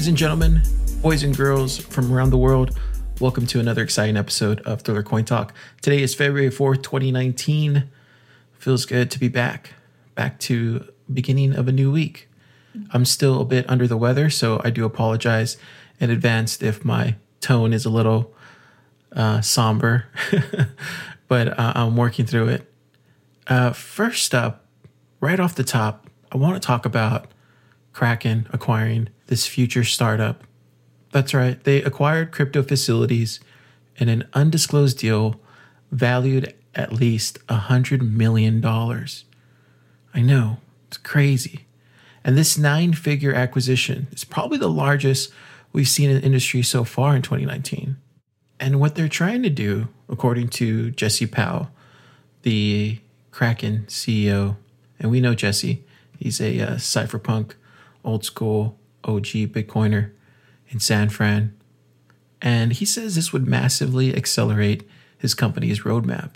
Ladies and gentlemen, boys and girls from around the world. Welcome to another exciting episode of Thriller Coin Talk. Today is February 4th, 2019. Feels good to be back, back to beginning of a new week. I'm still a bit under the weather, so I do apologize in advance if my tone is a little uh, somber, but uh, I'm working through it. Uh, first up, right off the top, I want to talk about Kraken acquiring this future startup. That's right, they acquired Crypto Facilities in an undisclosed deal valued at least $100 million. I know, it's crazy. And this nine figure acquisition is probably the largest we've seen in the industry so far in 2019. And what they're trying to do, according to Jesse Powell, the Kraken CEO, and we know Jesse, he's a uh, cypherpunk, old school OG Bitcoiner in San Fran. And he says this would massively accelerate his company's roadmap,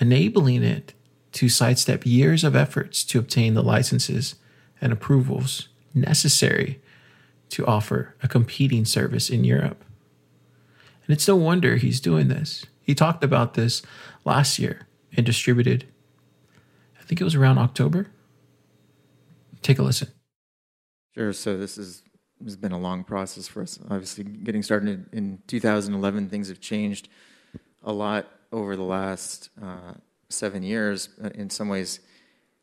enabling it to sidestep years of efforts to obtain the licenses and approvals necessary to offer a competing service in Europe. And it's no wonder he's doing this. He talked about this last year and distributed, I think it was around October. Take a listen. Sure. So this is has been a long process for us. Obviously, getting started in 2011, things have changed a lot over the last uh, seven years. In some ways,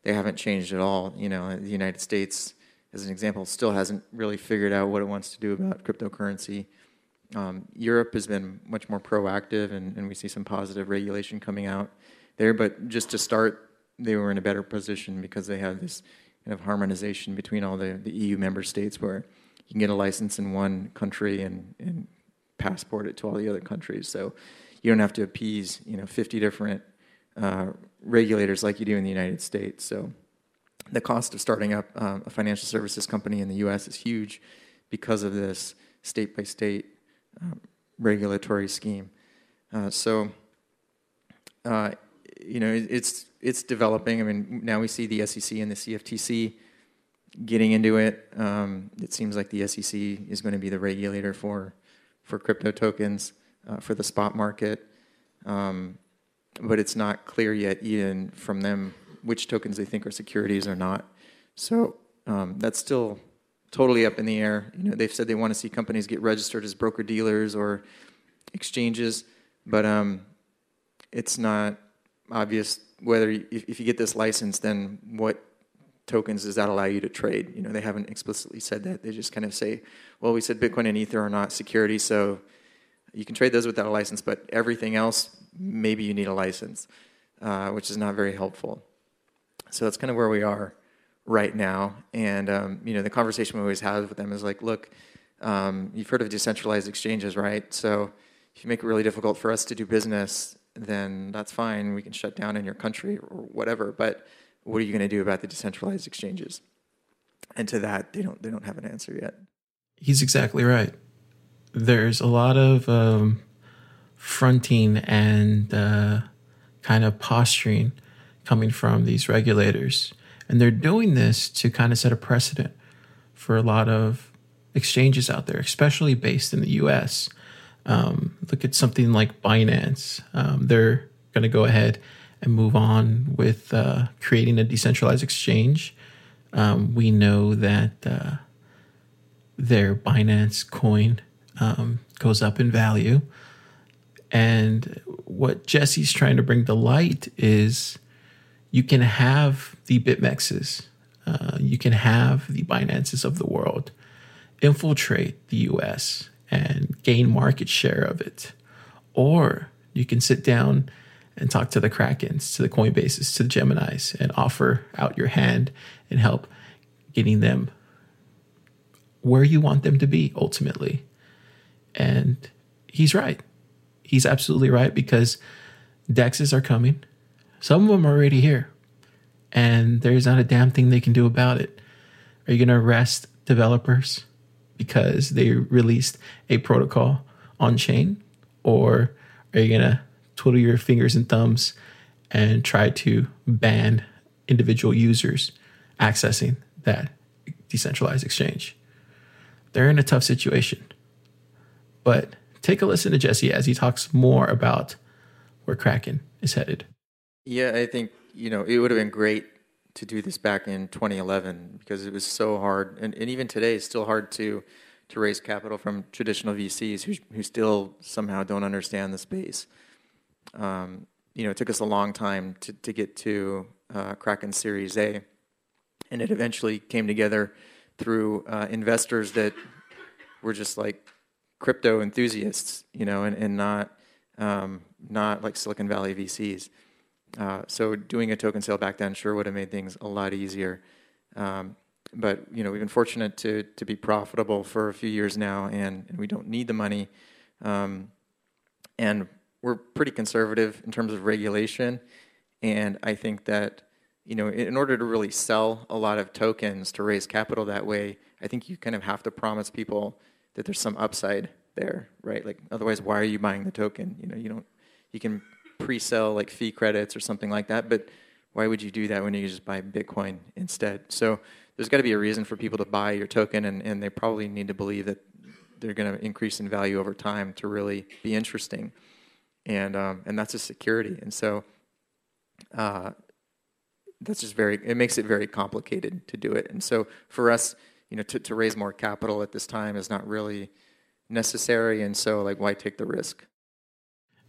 they haven't changed at all. You know, the United States, as an example, still hasn't really figured out what it wants to do about cryptocurrency. Um, Europe has been much more proactive, and, and we see some positive regulation coming out there. But just to start, they were in a better position because they have this kind of harmonization between all the, the EU member states where you can get a license in one country and, and passport it to all the other countries. So you don't have to appease, you know, 50 different uh, regulators like you do in the United States. So the cost of starting up um, a financial services company in the U.S. is huge because of this state by state um, regulatory scheme. Uh, so, uh, you know, it's it's developing. I mean, now we see the SEC and the CFTC getting into it. Um, it seems like the SEC is going to be the regulator for for crypto tokens uh, for the spot market. Um, but it's not clear yet, even from them, which tokens they think are securities or not. So um, that's still totally up in the air. You know, they've said they want to see companies get registered as broker dealers or exchanges, but um, it's not obvious whether if, if you get this license, then what tokens does that allow you to trade? You know, they haven't explicitly said that. They just kind of say, well, we said Bitcoin and Ether are not securities, so you can trade those without a license, but everything else, maybe you need a license, uh, which is not very helpful. So that's kind of where we are right now. And um, you know, the conversation we always have with them is like, look, um, you've heard of decentralized exchanges, right? So if you make it really difficult for us to do business, then that's fine. We can shut down in your country or whatever. But what are you going to do about the decentralized exchanges? And to that, they don't they don't have an answer yet. He's exactly right there's a lot of um, fronting and uh, kind of posturing coming from these regulators. And they're doing this to kind of set a precedent for a lot of exchanges out there, especially based in the US. Um, look at something like Binance. Um, they're going to go ahead and move on with uh, creating a decentralized exchange. Um, we know that uh, their Binance coin um, goes up in value. And what Jesse's trying to bring to light is you can have the BitMEXs, uh, you can have the Binances of the world infiltrate the US and gain market share of it. Or you can sit down and talk to the Krakens, to the Coinbases, to the Geminis, and offer out your hand and help getting them where you want them to be ultimately. And he's right. He's absolutely right because dexes are coming. Some of them are already here. And there's not a damn thing they can do about it. Are you going to arrest developers because they released a protocol on chain? Or are you going to twiddle your fingers and thumbs and try to ban individual users accessing that decentralized exchange? they're in a tough situation. But take a listen to Jesse as he talks more about where Kraken is headed. Yeah, I think, you know, it would have been great to do this back in 2011 because it was so hard. And, and even today, it's still hard to, to raise capital from traditional VCs who, who still somehow don't understand the space. Um, you know, it took us a long time to, to get to uh, Kraken Series A. And it eventually came together through uh, investors that were just like crypto enthusiasts, you know, and, and not, um, not like Silicon Valley VCs. Uh, so doing a token sale back then sure would have made things a lot easier. Um, but you know we've been fortunate to to be profitable for a few years now, and, and we don't need the money. Um, and we're pretty conservative in terms of regulation, and I think that you know in order to really sell a lot of tokens to raise capital that way, I think you kind of have to promise people that there's some upside there, right? Like otherwise, why are you buying the token? You know, you don't you can pre-sell like fee credits or something like that. But why would you do that when you just buy Bitcoin instead? So there's got to be a reason for people to buy your token, and, and they probably need to believe that they're going to increase in value over time to really be interesting. And um, and that's a security. And so uh, that's just very it makes it very complicated to do it. And so for us, you know, to, to raise more capital at this time is not really necessary. And so like why take the risk?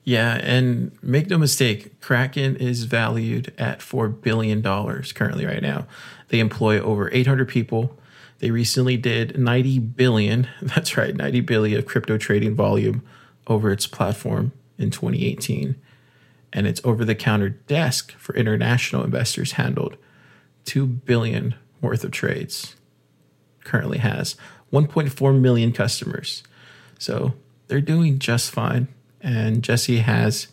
Yeah, and make no mistake, Kraken is valued at $4 billion currently right now. They employ over 800 people. They recently did 90 billion, that's right, 90 billion of crypto trading volume over its platform in 2018. And its over the counter desk for international investors handled 2 billion worth of trades. Currently has 1.4 million customers. So they're doing just fine and Jesse has,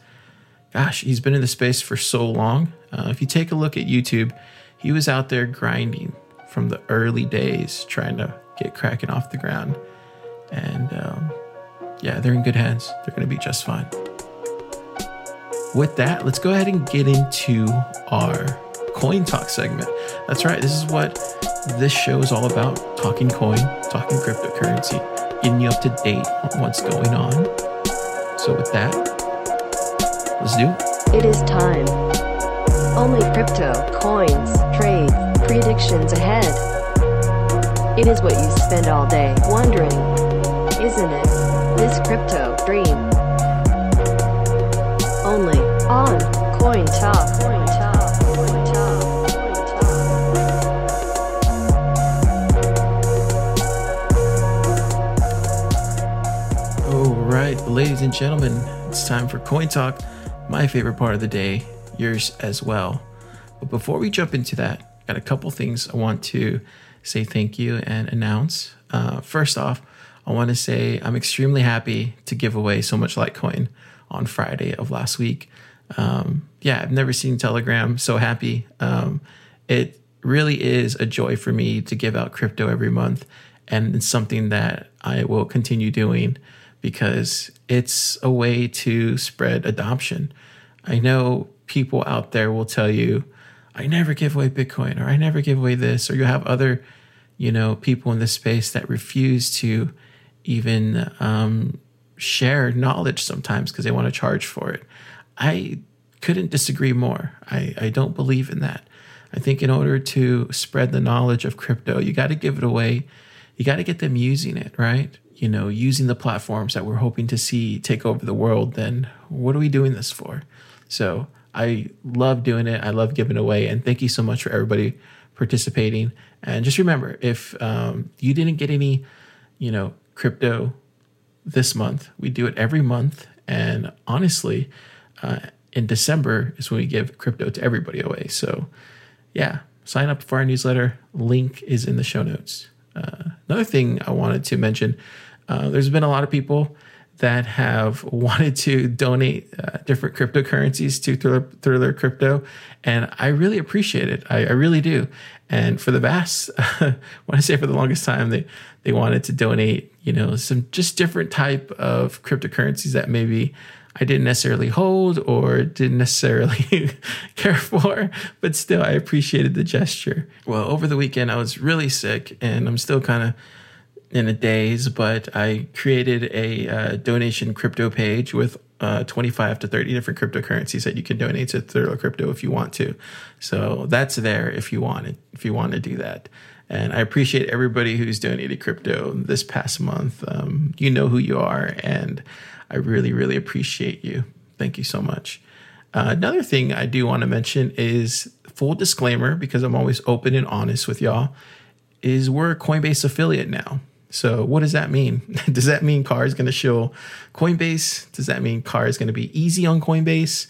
gosh, he's been in the space for so long. Uh, if you take a look at YouTube, he was out there grinding from the early days, trying to get Kraken off the ground. And um, yeah, they're in good hands. They're going to be just fine. With that, let's go ahead and get into our coin talk segment. That's right, this is what this show is all about talking coin, talking cryptocurrency, getting you up to date on what's going on so with that, let's do it. It is time. Only crypto, coins, trades, predictions ahead. It is what you spend all day wondering, isn't it? This crypto dream. Only on Coin Talk. Ladies and gentlemen, it's time for Coin Talk, my favorite part of the day, yours as well. But before we jump into that, got a couple things I want to say thank you and announce. Uh, first off, I want to say I'm extremely happy to give away so much Litecoin on Friday of last week. Um, yeah, I've never seen Telegram so happy. Um, it really is a joy for me to give out crypto every month, and it's something that I will continue doing because it's a way to spread adoption. I know people out there will tell you, I never give away Bitcoin or I never give away this, or you have other, you know, people in the space that refuse to even um, share knowledge sometimes because they want to charge for it. I couldn't disagree more. I, I don't believe in that. I think in order to spread the knowledge of crypto, you got to give it away. You got to get them using it, right? You know, using the platforms that we're hoping to see take over the world, then what are we doing this for? So I love doing it. I love giving away. And thank you so much for everybody participating. And just remember, if um, you didn't get any, you know, crypto this month, we do it every month. And honestly, uh, in December is when we give crypto to everybody away. So yeah, sign up for our newsletter. Link is in the show notes. Uh, another thing I wanted to mention uh, there's been a lot of people that have wanted to donate uh, different cryptocurrencies to Thriller, Thriller Crypto, and I really appreciate it. I, I really do. And for the vast, when I say for the longest time, they they wanted to donate, you know, some just different type of cryptocurrencies that maybe I didn't necessarily hold or didn't necessarily care for, but still I appreciated the gesture. Well, over the weekend I was really sick, and I'm still kind of in a daze, but I created a uh, donation crypto page with uh, 25 to 30 different cryptocurrencies that you can donate to Thriller Crypto if you want to. So that's there if you want it, if you want to do that. And I appreciate everybody who's donated crypto this past month. Um, you know who you are, and I really, really appreciate you. Thank you so much. Uh, another thing I do want to mention is full disclaimer because I'm always open and honest with y'all. Is we're a Coinbase affiliate now. So what does that mean? does that mean Car is going to show Coinbase? Does that mean Car is going to be easy on Coinbase?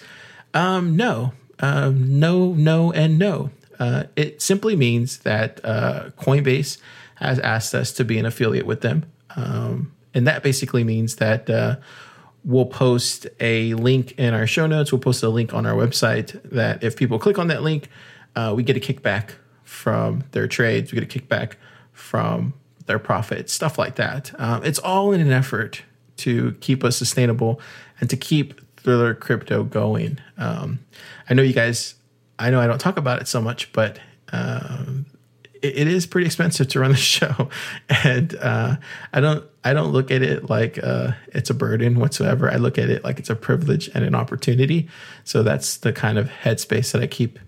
Um, no, um, no, no, and no. Uh, it simply means that uh, Coinbase has asked us to be an affiliate with them. Um, and that basically means that uh, we'll post a link in our show notes. We'll post a link on our website that if people click on that link, uh, we get a kickback from their trades. We get a kickback from their profits, stuff like that. Um, it's all in an effort to keep us sustainable and to keep Thriller Crypto going. Um, I know you guys, I know I don't talk about it so much, but um, it, it is pretty expensive to run the show, and uh, I don't I don't look at it like uh, it's a burden whatsoever. I look at it like it's a privilege and an opportunity. So that's the kind of headspace that I keep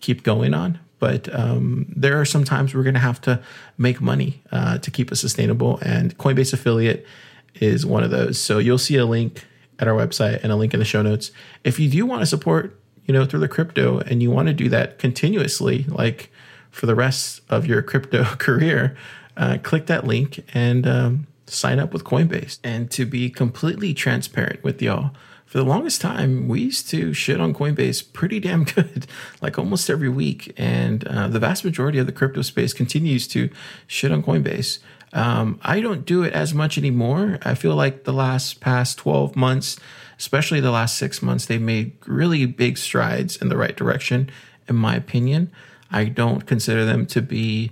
keep going on. But um, there are some times we're going to have to make money uh, to keep it sustainable, and Coinbase affiliate is one of those. So you'll see a link at our website and a link in the show notes. If you do want to support, you know, Thriller Crypto, and you want to do that continuously, like for the rest of your crypto career, uh, click that link and um, sign up with Coinbase. And to be completely transparent with y'all, for the longest time, we used to shit on Coinbase pretty damn good, like almost every week. And uh, the vast majority of the crypto space continues to shit on Coinbase. Um, I don't do it as much anymore. I feel like the last past 12 months, especially the last six months, they've made really big strides in the right direction, in my opinion. I don't consider them to be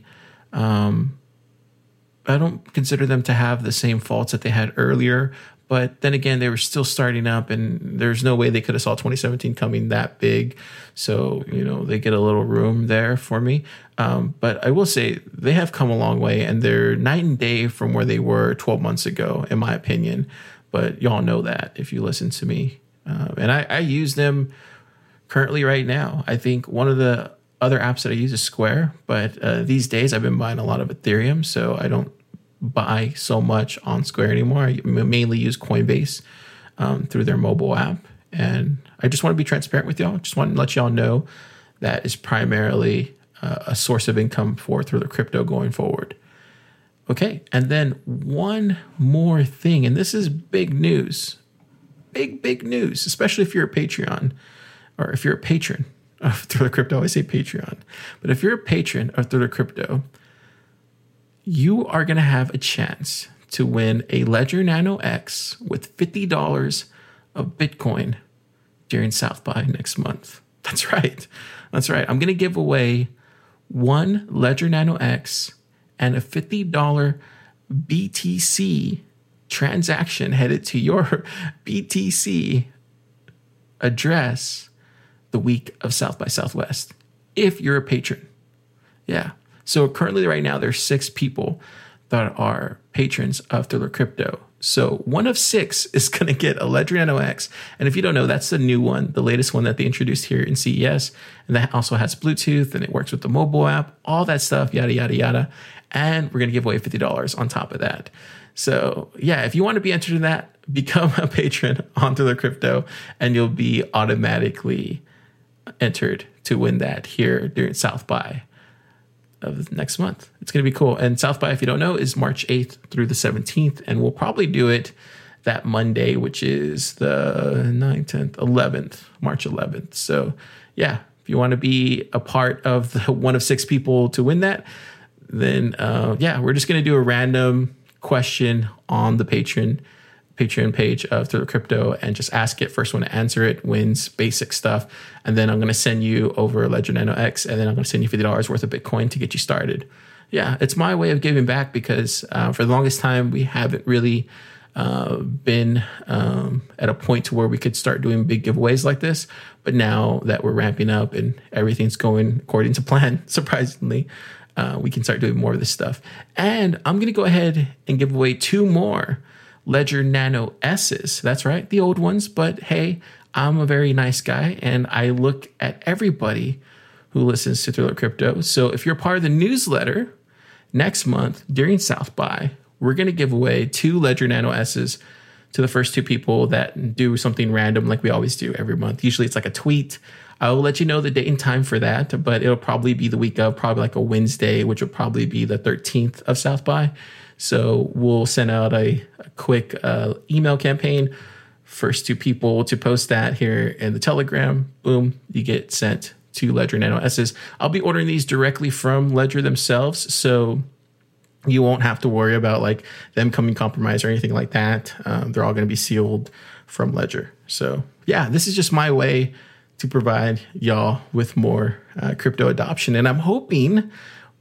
um, I don't consider them to have the same faults that they had earlier. But then again, they were still starting up, and there's no way they could have saw 2017 coming that big. So you know they get a little room there for me. Um, but I will say they have come a long way, and they're night and day from where they were 12 months ago, in my opinion. But y'all know that if you listen to me, uh, and I, I use them currently right now. I think one of the other apps that I use is Square, but uh, these days I've been buying a lot of Ethereum, so I don't buy so much on Square anymore. I mainly use Coinbase um, through their mobile app, and I just want to be transparent with y'all. Just want to let y'all know that is primarily uh, a source of income for Thriller Crypto going forward. Okay, and then one more thing, and this is big news, big big news, especially if you're a Patreon or if you're a patron of Thriller Crypto. I say Patreon. But if you're a patron of Thriller Crypto, you are going to have a chance to win a Ledger Nano X with $50 of Bitcoin during South by next month. That's right. That's right. I'm going to give away one Ledger Nano X and a $50 BTC transaction headed to your BTC address the week of South by Southwest if you're a patron. Yeah. So currently, right now, there's six people that are patrons of Thriller Crypto. So one of six is going to get a Ledger Nano X. And if you don't know, that's the new one, the latest one that they introduced here in CES. And that also has Bluetooth and it works with the mobile app, all that stuff, yada, yada, yada. And we're going to give away $50 on top of that. So yeah, if you want to be entered in that, become a patron on Thriller Crypto and you'll be automatically entered to win that here during South by of next month. It's going to be cool. And South by, if you don't know, is March 8th through the 17th. And we'll probably do it that Monday, which is the 9th, 10th, 11th, March 11th. So, yeah, if you want to be a part of the one of six people to win that, then uh, yeah, we're just going to do a random question on the Patreon Patreon page of Thriller Crypto and just ask it. First one to answer it wins basic stuff. And then I'm going to send you over Ledger Nano X and then I'm going to send you $50 worth of Bitcoin to get you started. Yeah, it's my way of giving back because uh, for the longest time, we haven't really uh, been um, at a point to where we could start doing big giveaways like this. But now that we're ramping up and everything's going according to plan, surprisingly, uh, we can start doing more of this stuff. And I'm going to go ahead and give away two more Ledger Nano S's. That's right, the old ones. But hey, I'm a very nice guy and I look at everybody who listens to Thriller Crypto. So if you're part of the newsletter next month during South by, we're going to give away two Ledger Nano S's to the first two people that do something random like we always do every month. Usually it's like a tweet. I will let you know the date and time for that, but it'll probably be the week of, probably like a Wednesday, which will probably be the 13th of South by. So we'll send out a, a quick uh, email campaign. First two people to post that here in the Telegram, boom, you get sent to Ledger Nano S's. I'll be ordering these directly from Ledger themselves. So you won't have to worry about like them coming compromised or anything like that. Um, they're all going to be sealed from Ledger. So yeah, this is just my way to provide y'all with more uh, crypto adoption, and I'm hoping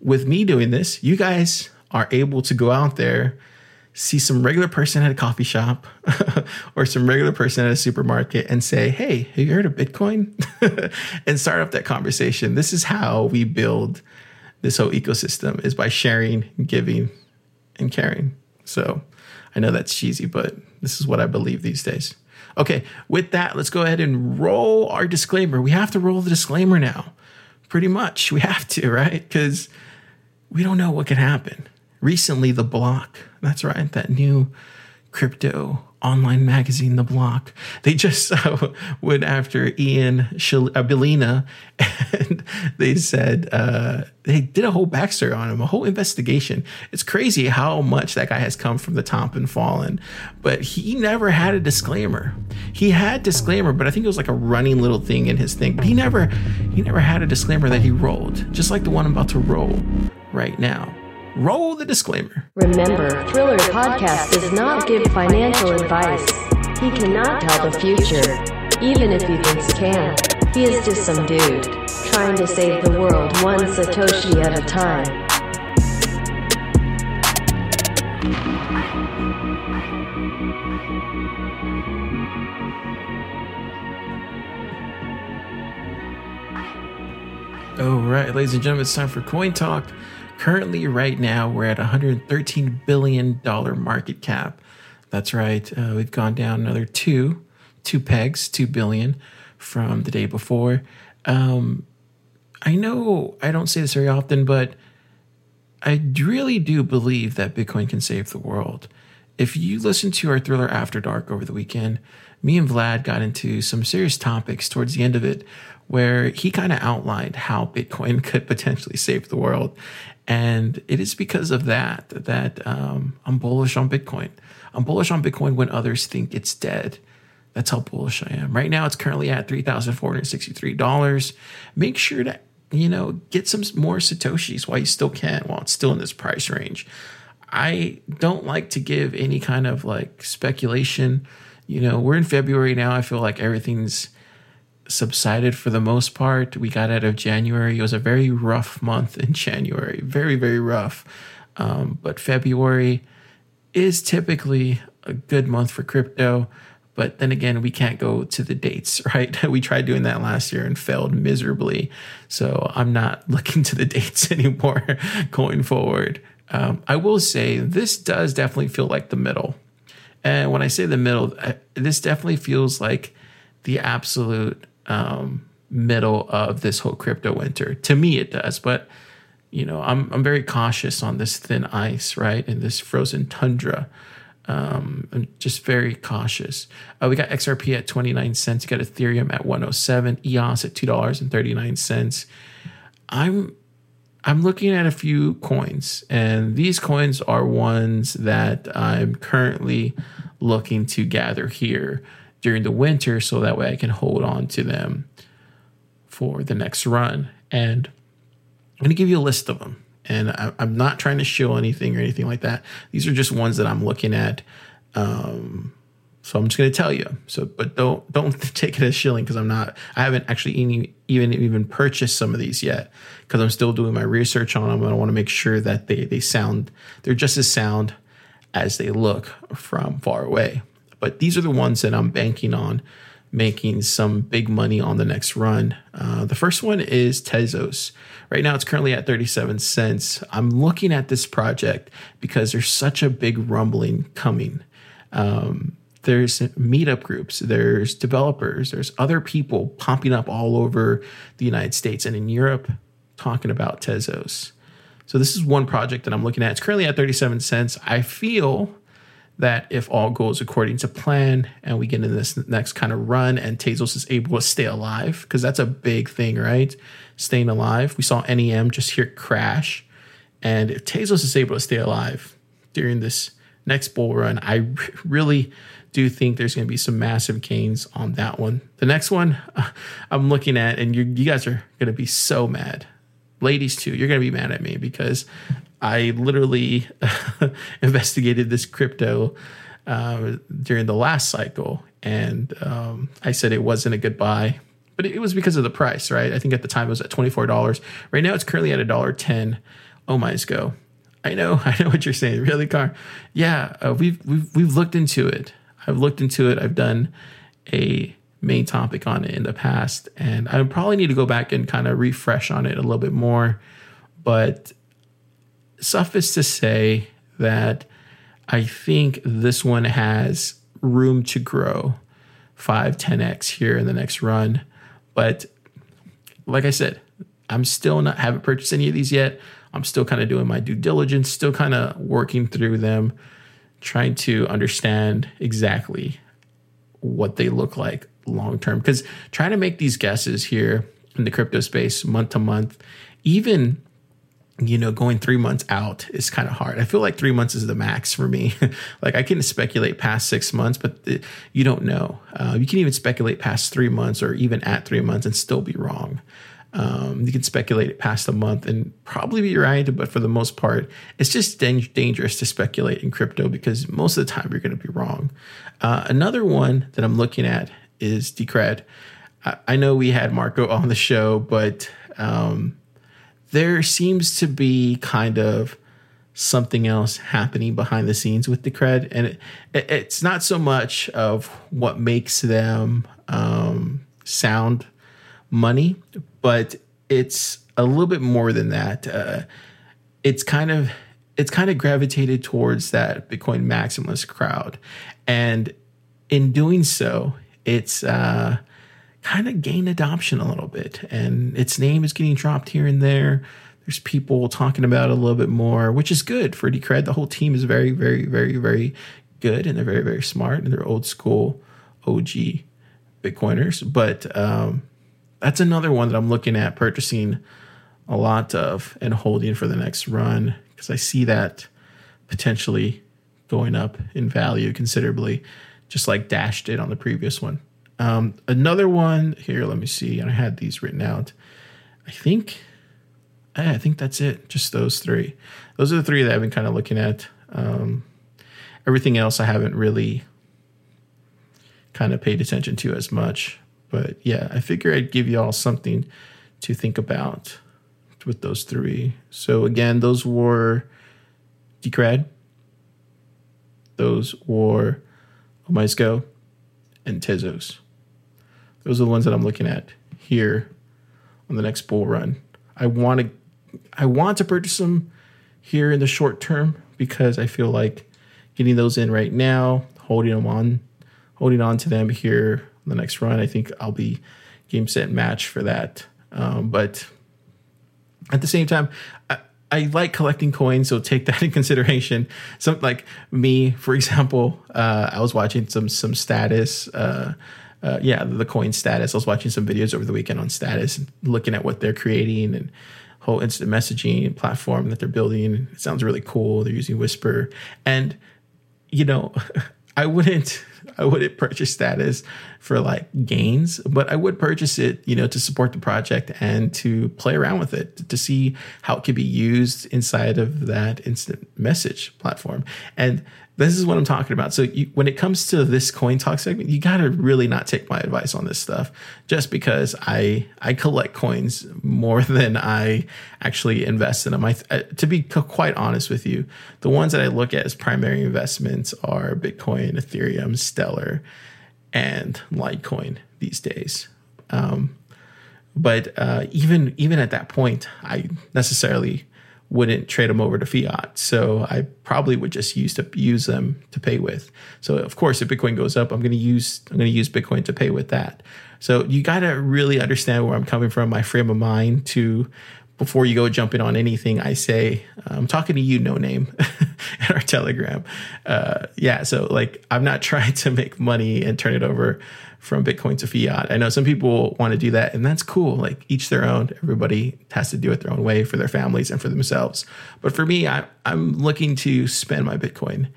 with me doing this, you guys are able to go out there, see some regular person at a coffee shop or some regular person at a supermarket and say, Hey, have you heard of Bitcoin? and start up that conversation. This is how we build this whole ecosystem is by sharing, giving, and caring. So I know that's cheesy, but this is what I believe these days. Okay, with that, let's go ahead and roll our disclaimer. We have to roll the disclaimer now. Pretty much, we have to, right? Because we don't know what could happen. Recently, The Block, that's right, that new crypto online magazine, The Block. They just uh, went after Ian Shil- uh, and they said uh, they did a whole backstory on him, a whole investigation. It's crazy how much that guy has come from the top and fallen, but he never had a disclaimer. He had disclaimer, but I think it was like a running little thing in his thing. But he never, he never had a disclaimer that he rolled, just like the one I'm about to roll right now. Roll the disclaimer. Remember, Thriller Podcast does not give financial advice. He cannot tell the future, even if he thinks can. He is just some dude trying to save the world one Satoshi at a time. All right, ladies and gentlemen, it's time for Coin Talk. Currently, right now, we're at $113 billion market cap. That's right. Uh, we've gone down another two, two pegs, two billion from the day before. Um, I know I don't say this very often, but I really do believe that Bitcoin can save the world. If you listen to our Thriller After Dark over the weekend, me and Vlad got into some serious topics towards the end of it where he kind of outlined how Bitcoin could potentially save the world. And it is because of that that um, I'm bullish on Bitcoin. I'm bullish on Bitcoin when others think it's dead. That's how bullish I am. Right now, it's currently at $3,463. Make sure to, you know, get some more Satoshis while you still can, while it's still in this price range. I don't like to give any kind of like speculation. You know, we're in February now. I feel like everything's subsided for the most part. We got out of January. It was a very rough month in January, very, very rough. Um, but February is typically a good month for crypto. But then again, we can't go to the dates, right? we tried doing that last year and failed miserably. So I'm not looking to the dates anymore going forward. Um, I will say this does definitely feel like the middle. And when I say the middle, this definitely feels like the absolute um, middle of this whole crypto winter. To me, it does, but you know, I'm I'm very cautious on this thin ice, right, in this frozen tundra. Um, I'm just very cautious. Uh, we got XRP at 29 cents. You got Ethereum at 107. EOS at two dollars and 39 cents. I'm I'm looking at a few coins, and these coins are ones that I'm currently looking to gather here during the winter so that way I can hold on to them for the next run. And I'm going to give you a list of them. And I'm not trying to show anything or anything like that. These are just ones that I'm looking at. Um, so I'm just going to tell you. So, but don't don't take it as shilling because I'm not. I haven't actually even even even purchased some of these yet because I'm still doing my research on them. And I want to make sure that they they sound they're just as sound as they look from far away. But these are the ones that I'm banking on making some big money on the next run. Uh, the first one is Tezos. Right now, it's currently at 37 cents. I'm looking at this project because there's such a big rumbling coming. Um, there's meetup groups, there's developers, there's other people popping up all over the United States and in Europe talking about Tezos. So this is one project that I'm looking at. It's currently at 37 cents. I feel that if all goes according to plan and we get in this next kind of run and Tezos is able to stay alive, because that's a big thing, right? Staying alive. We saw NEM just here crash. And if Tezos is able to stay alive during this next bull run, I really do think there's going to be some massive gains on that one. The next one I'm looking at, and you, you guys are going to be so mad. Ladies, too, you're going to be mad at me because I literally investigated this crypto uh, during the last cycle, and um, I said it wasn't a good buy, but it was because of the price, right? I think at the time it was at twenty four dollars. Right now it's currently at a dollar ten. Oh my go! I know, I know what you're saying. Really, car? Yeah, uh, we've we've we've looked into it. I've looked into it. I've done a main topic on it in the past, and I probably need to go back and kind of refresh on it a little bit more. But suffice to say that I think this one has room to grow 5, 10x here in the next run. But like I said, I'm still not haven't purchased any of these yet. I'm still kind of doing my due diligence, still kind of working through them, trying to understand exactly what they look like long term. Because trying to make these guesses here in the crypto space month to month, even you know, going three months out is kind of hard. I feel like three months is the max for me. like I can speculate past six months, but you don't know. Uh, you can even speculate past three months or even at three months and still be wrong. Um, you can speculate past a month and probably be right, but for the most part, it's just dang- dangerous to speculate in crypto because most of the time you're going to be wrong. Uh, another one that I'm looking at is Decred. I, I know we had Marco on the show, but um, there seems to be kind of something else happening behind the scenes with the Decred, and it, it, it's not so much of what makes them um, sound money, but it's a little bit more than that. Uh, it's kind of it's kind of gravitated towards that Bitcoin maximalist crowd, and in doing so, it's uh, kind of gain adoption a little bit. And its name is getting dropped here and there. There's people talking about it a little bit more, which is good for Decred. The whole team is very, very, very, very good and they're very, very smart and they're old school OG Bitcoiners. But um, that's another one that I'm looking at purchasing a lot of and holding for the next run because I see that potentially going up in value considerably, just like Dash did on the previous one. Um, another one here, let me see. I had these written out. I think, I think that's it. Just those three. Those are the three that I've been kind of looking at. Um, everything else I haven't really kind of paid attention to as much. But yeah, I figure I'd give you all something to think about with those three. So again, those were Decred, those were OmiseGO, and Tezos. Those are the ones that I'm looking at here on the next bull run. I want to I want to purchase them here in the short term because I feel like getting those in right now, holding them on, holding on to them here on the next run. I think I'll be game set match for that. Um, but at the same time, I, I like collecting coins, so take that in consideration. Some like me, for example, uh, I was watching some some status. Uh, uh, yeah, the coin status. I was watching some videos over the weekend on status, looking at what they're creating and whole instant messaging platform that they're building. It sounds really cool. They're using Whisper, and you know, I wouldn't I wouldn't purchase status for like gains, but I would purchase it, you know, to support the project and to play around with it to see how it could be used inside of that instant message platform. And this is what I'm talking about. So you, when it comes to this coin talk segment, you got to really not take my advice on this stuff just because I I collect coins more than I actually invest in them. I, to be quite honest with you, the ones that I look at as primary investments are Bitcoin, Ethereum, Stellar. and Litecoin these days. Um, but uh, even even at that point, I necessarily wouldn't trade them over to fiat. So I probably would just use to use them to pay with. So of course, if Bitcoin goes up, I'm going to use I'm going to use Bitcoin to pay with that. So you got to really understand where I'm coming from, my frame of mind to before you go jumping on anything I say. I'm talking to you, no name, in our Telegram. Uh, yeah, so like I'm not trying to make money and turn it over from Bitcoin to fiat. I know some people want to do that, and that's cool. Like each their own. Everybody has to do it their own way for their families and for themselves. But for me, I, I'm looking to spend my Bitcoin.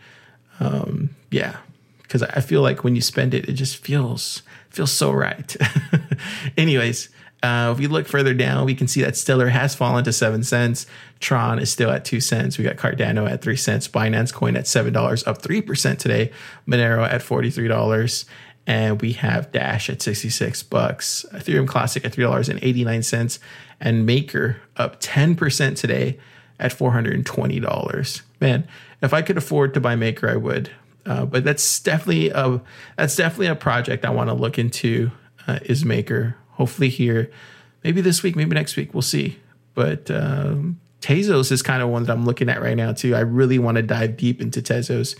Um, yeah, because I feel like when you spend it, it just feels feels so right. Anyways, uh, if we look further down, we can see that Stellar has fallen to seven cents. Tron is still at two cents. We got Cardano at three cents. Binance Coin at seven dollars, up three percent today. Monero at forty three dollars, and we have Dash at sixty six bucks. Ethereum Classic at three dollars and Maker up ten percent today at four hundred and twenty dollars. Man, if I could afford to buy Maker, I would. Uh, but that's definitely a that's definitely a project I want to look into. Uh, is Maker hopefully here, maybe this week, maybe next week, we'll see. But um, Tezos is kind of one that I'm looking at right now too. I really want to dive deep into Tezos.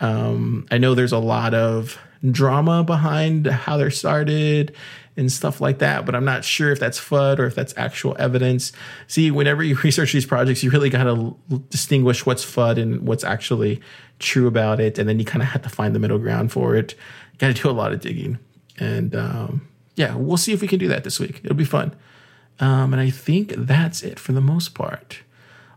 Um, I know there's a lot of drama behind how they're started and stuff like that, but I'm not sure if that's FUD or if that's actual evidence. See, whenever you research these projects, you really got to distinguish what's FUD and what's actually true about it. And then you kind of have to find the middle ground for it. Got to do a lot of digging. And um, yeah, we'll see if we can do that this week. It'll be fun. Um, and I think that's it for the most part.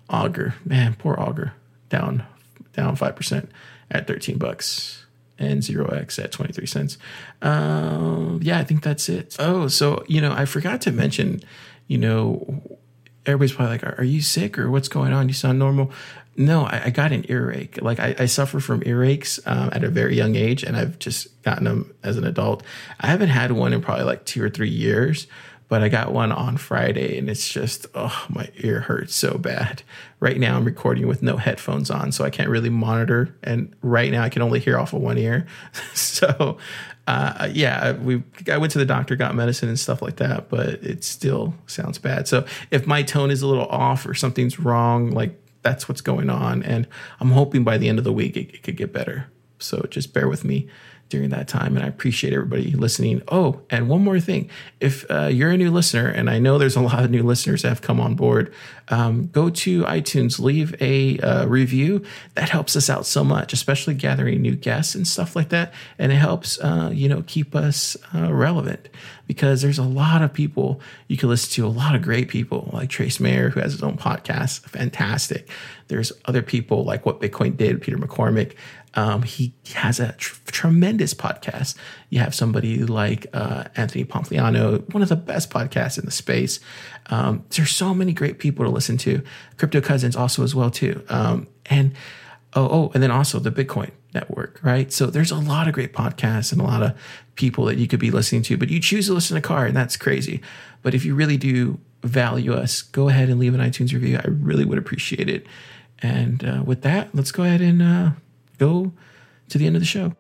Augur, man, poor Augur, down down five percent at thirteen bucks, and zero X at twenty three cents. Uh, yeah, I think that's it. Oh, so you know, I forgot to mention, you know, everybody's probably like, "Are, are you sick or what's going on? You sound normal." No, I, I got an earache. Like I, I suffer from earaches um, at a very young age, and I've just gotten them as an adult. I haven't had one in probably like two or three years, but I got one on Friday, and it's just oh, my ear hurts so bad. Right now, I'm recording with no headphones on, so I can't really monitor, and right now I can only hear off of one ear. so, uh, yeah, we I went to the doctor, got medicine and stuff like that, but it still sounds bad. So if my tone is a little off or something's wrong, like that's what's going on. And I'm hoping by the end of the week it, it could get better. So just bear with me during that time. And I appreciate everybody listening. Oh, and one more thing. If uh, you're a new listener, and I know there's a lot of new listeners that have come on board, um, go to iTunes, leave a uh, review. That helps us out so much, especially gathering new guests and stuff like that. And it helps, uh, you know, keep us uh, relevant because there's a lot of people you can listen to, a lot of great people like Trace Mayer, who has his own podcast, fantastic. There's other people like What Bitcoin Did, Peter McCormack. Um, he has a tr- tremendous podcast. You have somebody like uh, Anthony Pompliano, one of the best podcasts in the space. Um, there's so many great people to listen to. Crypto Cousins also as well too. Um, and oh, oh, and then also the Bitcoin Network, right? So there's a lot of great podcasts and a lot of people that you could be listening to, but you choose to listen to car, and that's crazy. But if you really do value us, go ahead and leave an iTunes review. I really would appreciate it. And uh, with that, let's go ahead and uh, go to the end of the show.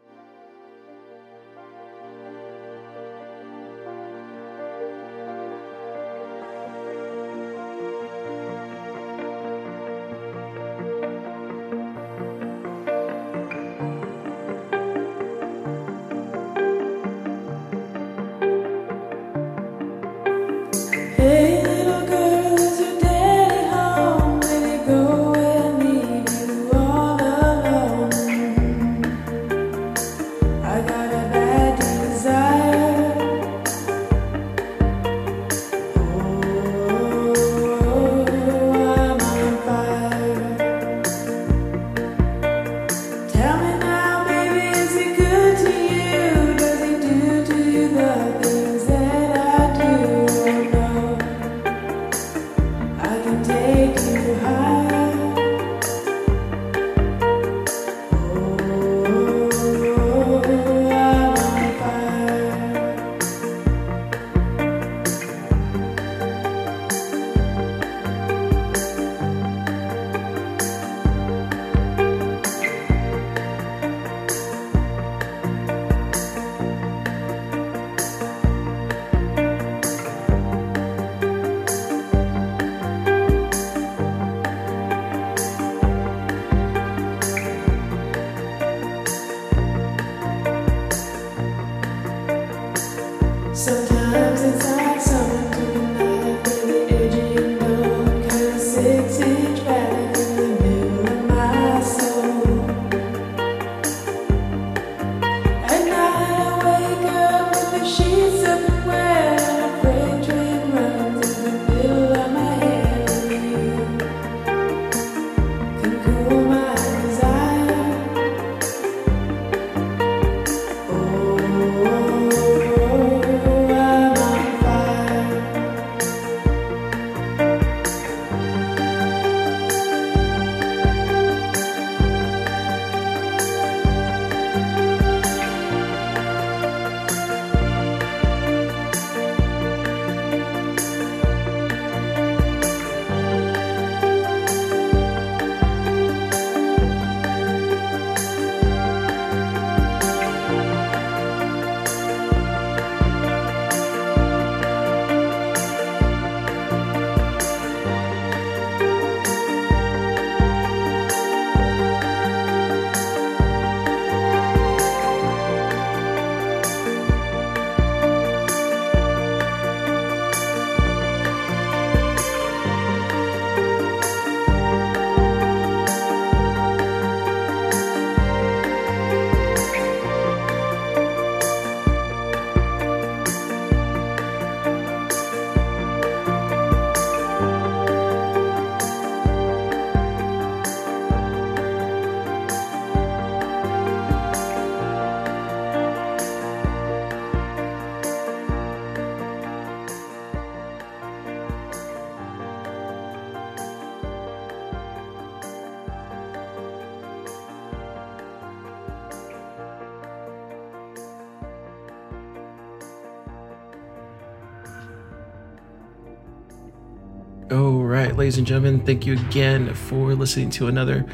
Ladies and gentlemen, thank you again for listening to another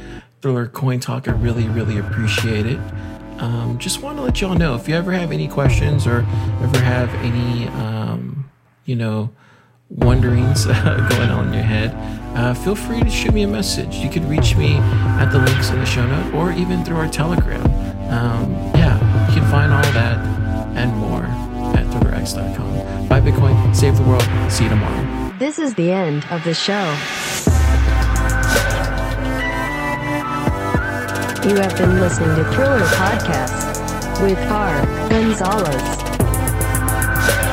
Thriller Coin Talk. I really, really appreciate it. Um, just want to let y'all know if you ever have any questions or ever have any, um, you know, wonderings going on in your head, uh, feel free to shoot me a message. You could reach me at the links in the show note or even through our Telegram. Um, yeah, you can find all that and more at thrillerx.com. Buy Bitcoin, save the world. See you tomorrow. This is the end of the show. You have been listening to Thriller Podcast with Car Gonzalez.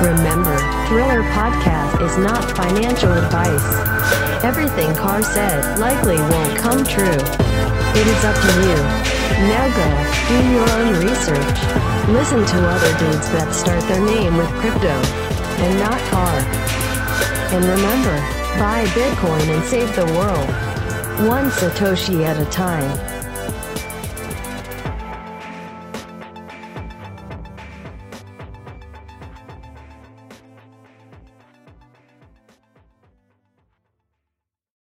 Remember, Thriller Podcast is not financial advice. Everything Car said likely won't come true. It is up to you. Now go, do your own research. Listen to other dudes that start their name with crypto and not Car. And remember, buy Bitcoin and save the world. One Satoshi at a time.